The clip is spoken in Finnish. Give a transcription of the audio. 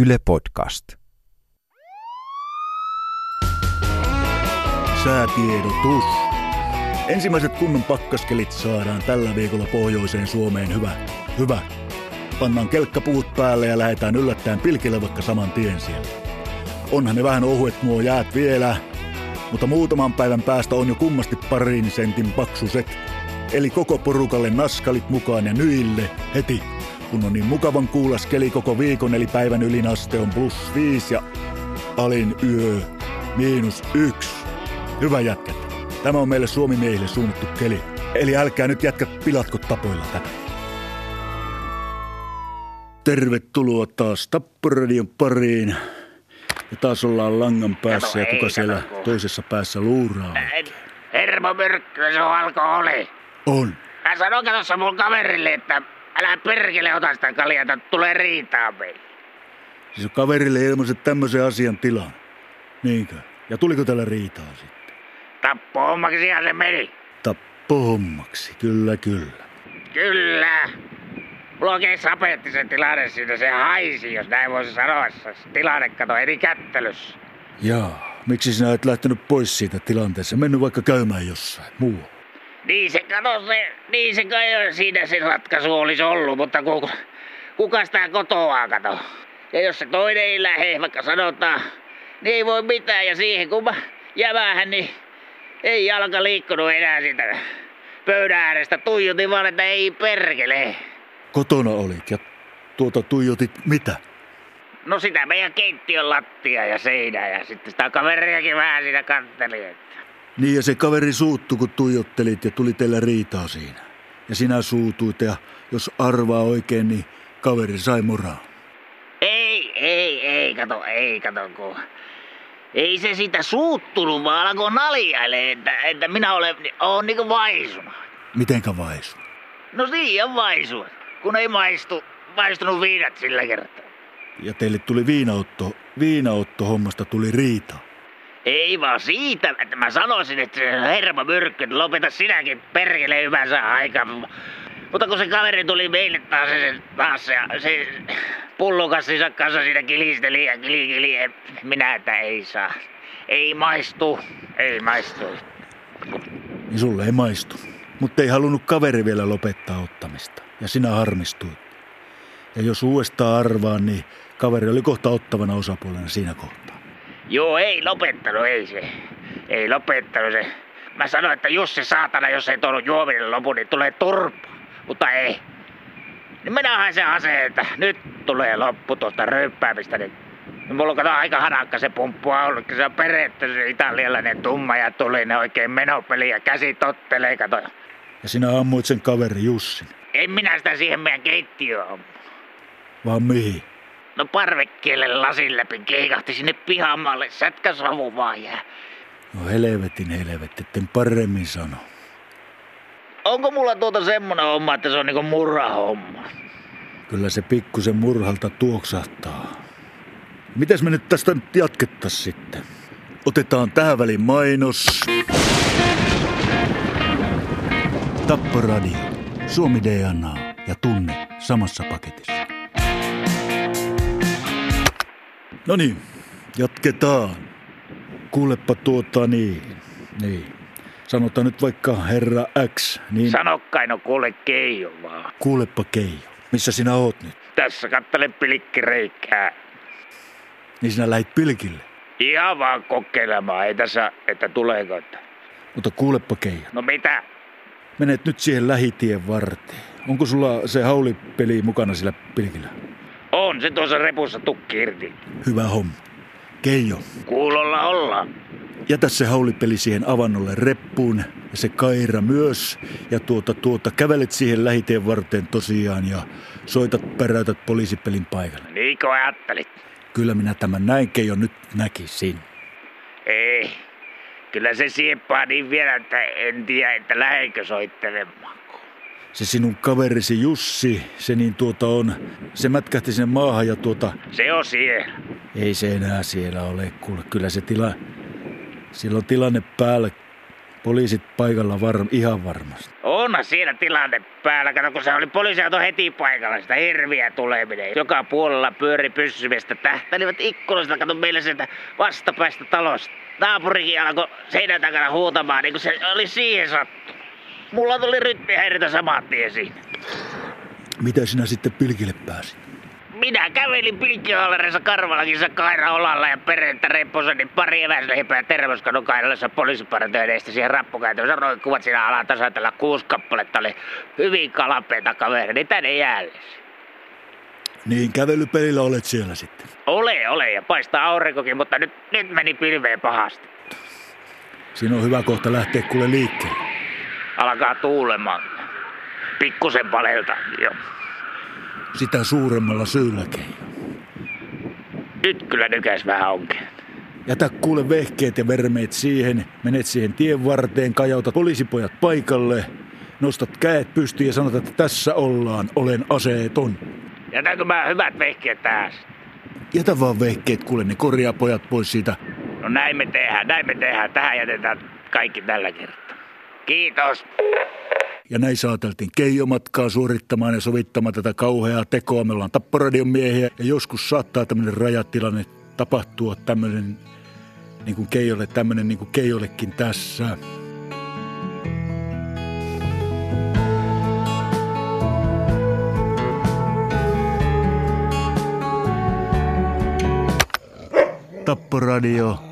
Yle Podcast. Säätiedotus. Ensimmäiset kunnon pakkaskelit saadaan tällä viikolla pohjoiseen Suomeen. Hyvä, hyvä. Pannaan kelkkapuut päälle ja lähdetään yllättäen pilkille vaikka saman tien siellä. Onhan ne vähän ohuet nuo jäät vielä, mutta muutaman päivän päästä on jo kummasti parin sentin paksuset. Eli koko porukalle naskalit mukaan ja nyille heti kun on niin mukavan kuulas keli koko viikon, eli päivän ylin aste on plus viisi ja alin yö miinus yksi. Hyvä jätkät. Tämä on meille suomimiehille suunnattu keli. Eli älkää nyt jätkät pilatko tapoilla tätä. Tervetuloa taas Tapporadion pariin. Ja taas ollaan langan päässä ja kuka siellä toisessa päässä luuraa. Hermo Myrkky, se on alkoholi. On. Mä sanon tuossa mun kaverille, että älä perkele ota sitä kaljata, tulee riitaa meille. Siis kaverille ilmaiset tämmöisen asian tilan. Niinkö? Ja tuliko tällä riitaa sitten? Tappo hommaksi se meni. Tappo hommaksi, kyllä kyllä. Kyllä. Mulla oikein sapetti se tilanne siinä, se haisi, jos näin voisi sanoa. Se tilanne kato eri kättelyssä. Jaa, miksi sinä et lähtenyt pois siitä tilanteessa? Mennyt vaikka käymään jossain muu. Niin se kato se, niin se kai siinä se ratkaisu olisi ollut, mutta kuka, kuka sitä kotoa kato. Ja jos se toinen ei lähde, vaikka sanotaan, niin ei voi mitään. Ja siihen kun mä jämähän, niin ei jalka liikkunut enää sitä pöydän äärestä. Tuijotin vaan, että ei perkele. Kotona olit ja tuota tuijotit mitä? No sitä meidän keittiön lattia ja seinä ja sitten sitä kaveriakin vähän siinä katteli. Niin ja se kaveri suuttu, kun tuijottelit ja tuli teillä riitaa siinä. Ja sinä suutuit ja jos arvaa oikein, niin kaveri sai moraa. Ei, ei, ei, kato, ei, kato, kun... Ei se sitä suuttunut, vaan alkoi naljaile, että, että minä olen, olen niinku vaisunut. Mitenkä vaisu? No liian vaisu, kun ei maistu, maistunut viinat sillä kertaa. Ja teille tuli viinaotto, viinaotto hommasta tuli riita. Ei vaan siitä, että mä sanoisin, että se hermo myrkky, lopeta sinäkin perkele hyvänsä aika. Mutta kun se kaveri tuli meille taas, se, taas se, se pullukassinsa kanssa siinä kilisteli ja kili, kili, minä että ei saa. Ei maistu, ei maistu. Niin sulle ei maistu. Mutta ei halunnut kaveri vielä lopettaa ottamista. Ja sinä harmistuit. Ja jos uudestaan arvaa, niin kaveri oli kohta ottavana osapuolena siinä kohtaa. Joo, ei lopettanut, ei se. Ei lopettanut se. Mä sanoin, että Jussi saatana, jos ei tuonut juominen lopu, niin tulee turpa. Mutta ei. Niin minä hain se että nyt tulee loppu tuosta röyppäämistä. Niin mulla on aika hanakka se pumppua ollut, kun se on periaatteessa se italialainen tumma ja tuli ne oikein menopeli ja käsi tottelee, kato. Ja sinä ammuit sen kaveri Jussin. En minä sitä siihen meidän keittiöön Vaan mihin? No parvekkeelle lasin läpi keikahti sinne pihamaalle, sätkä savu vaan jää. No helvetin helvetti, etten paremmin sano. Onko mulla tuota semmonen homma, että se on niinku murhahomma? Kyllä se pikkusen murhalta tuoksahtaa. Mitäs me nyt tästä nyt jatkettais sitten? Otetaan tähän väliin mainos. Tapporadio, Suomi DNA ja tunne samassa paketissa. No niin, jatketaan. Kuulepa tuota niin, niin. Sanotaan nyt vaikka herra X, niin Sanokkain on kuule Keijo vaan. kuulepa Keijo. Missä sinä oot nyt? Tässä kattele pilikkireikää. Niin sinä lähit pilkille. Ihan vaan kokeilemaan, ei tässä, että tuleeko. Että. Mutta kuulepa Keijo, No mitä? menet nyt siihen lähitien varteen. Onko sulla se haulipeli mukana sillä pilkillä? On se tuossa repussa tukki irti. Hyvä homma. Keijo, Kuulolla ollaan. jätä se haulipeli siihen avannolle reppuun ja se kaira myös. Ja tuota, tuota, kävelet siihen lähitien varteen tosiaan ja soitat päräytät poliisipelin paikalle. Niinkö ajattelit? Kyllä minä tämän näin Keijo nyt näkisin. Ei. Kyllä se sieppaa niin vielä, että en tiedä, että lähenkö soittelemaan. Se sinun kaverisi Jussi, se niin tuota on, se mätkähti sinne maahan ja tuota, Se on siellä. ei se enää siellä ole, kuule, kyllä se tila, sillä on tilanne päällä. Poliisit paikalla var, ihan varmasti. Onhan siinä tilanne päällä. Kato, kun se oli poliisiauto heti paikalla, sitä hirviä tuleminen. Joka puolella pyöri pyssymistä tähtäilivät ikkunoista. Kato meille sieltä vastapäästä talosta. Naapurikin alkoi seinän takana huutamaan, niin kuin se oli siihen sattu. Mulla tuli rytmihäiriötä saman tien siinä. Mitä sinä sitten pilkille pääsit? Minä kävelin pilkkihallerissa Karvalakissa Kaira Olalla ja perhettä repposa, niin pari eväsleipää terveyskadon kairallessa poliisiparantoideista siihen rappukäytössä roikkuvat siinä alan tasatella kuusi kappaletta oli hyvin kalapeita kaveri, niin tänne jälleen. Niin kävelypelillä olet siellä sitten. Ole, ole ja paistaa aurinkokin, mutta nyt, nyt meni pilveen pahasti. Siinä on hyvä kohta lähteä kuule liikkeelle. Alkaa tuulemaan. Pikkusen palelta, joo. Sitä suuremmalla syylläkin. Nyt kyllä nykäis vähän onkin. Jätä kuule vehkeet ja vermeet siihen, menet siihen tien varteen, kajautat poliisipojat paikalle, nostat käet pystyyn ja sanot, että tässä ollaan, olen aseeton. Jätänkö mä hyvät vehkeet tähän? Jätä vaan vehkeet, kuule ne korjaa pojat pois siitä. No näin me tehdään, näin me tehdään. Tähän jätetään kaikki tällä kertaa. Kiitos. Ja näin saateltiin keijomatkaa suorittamaan ja sovittamaan tätä kauheaa tekoa. Me ollaan tapporadion miehiä ja joskus saattaa tämmöinen rajatilanne tapahtua tämmöinen niin kuin Keijolle, tämmöinen niin kuin Keijollekin tässä. Tapporadio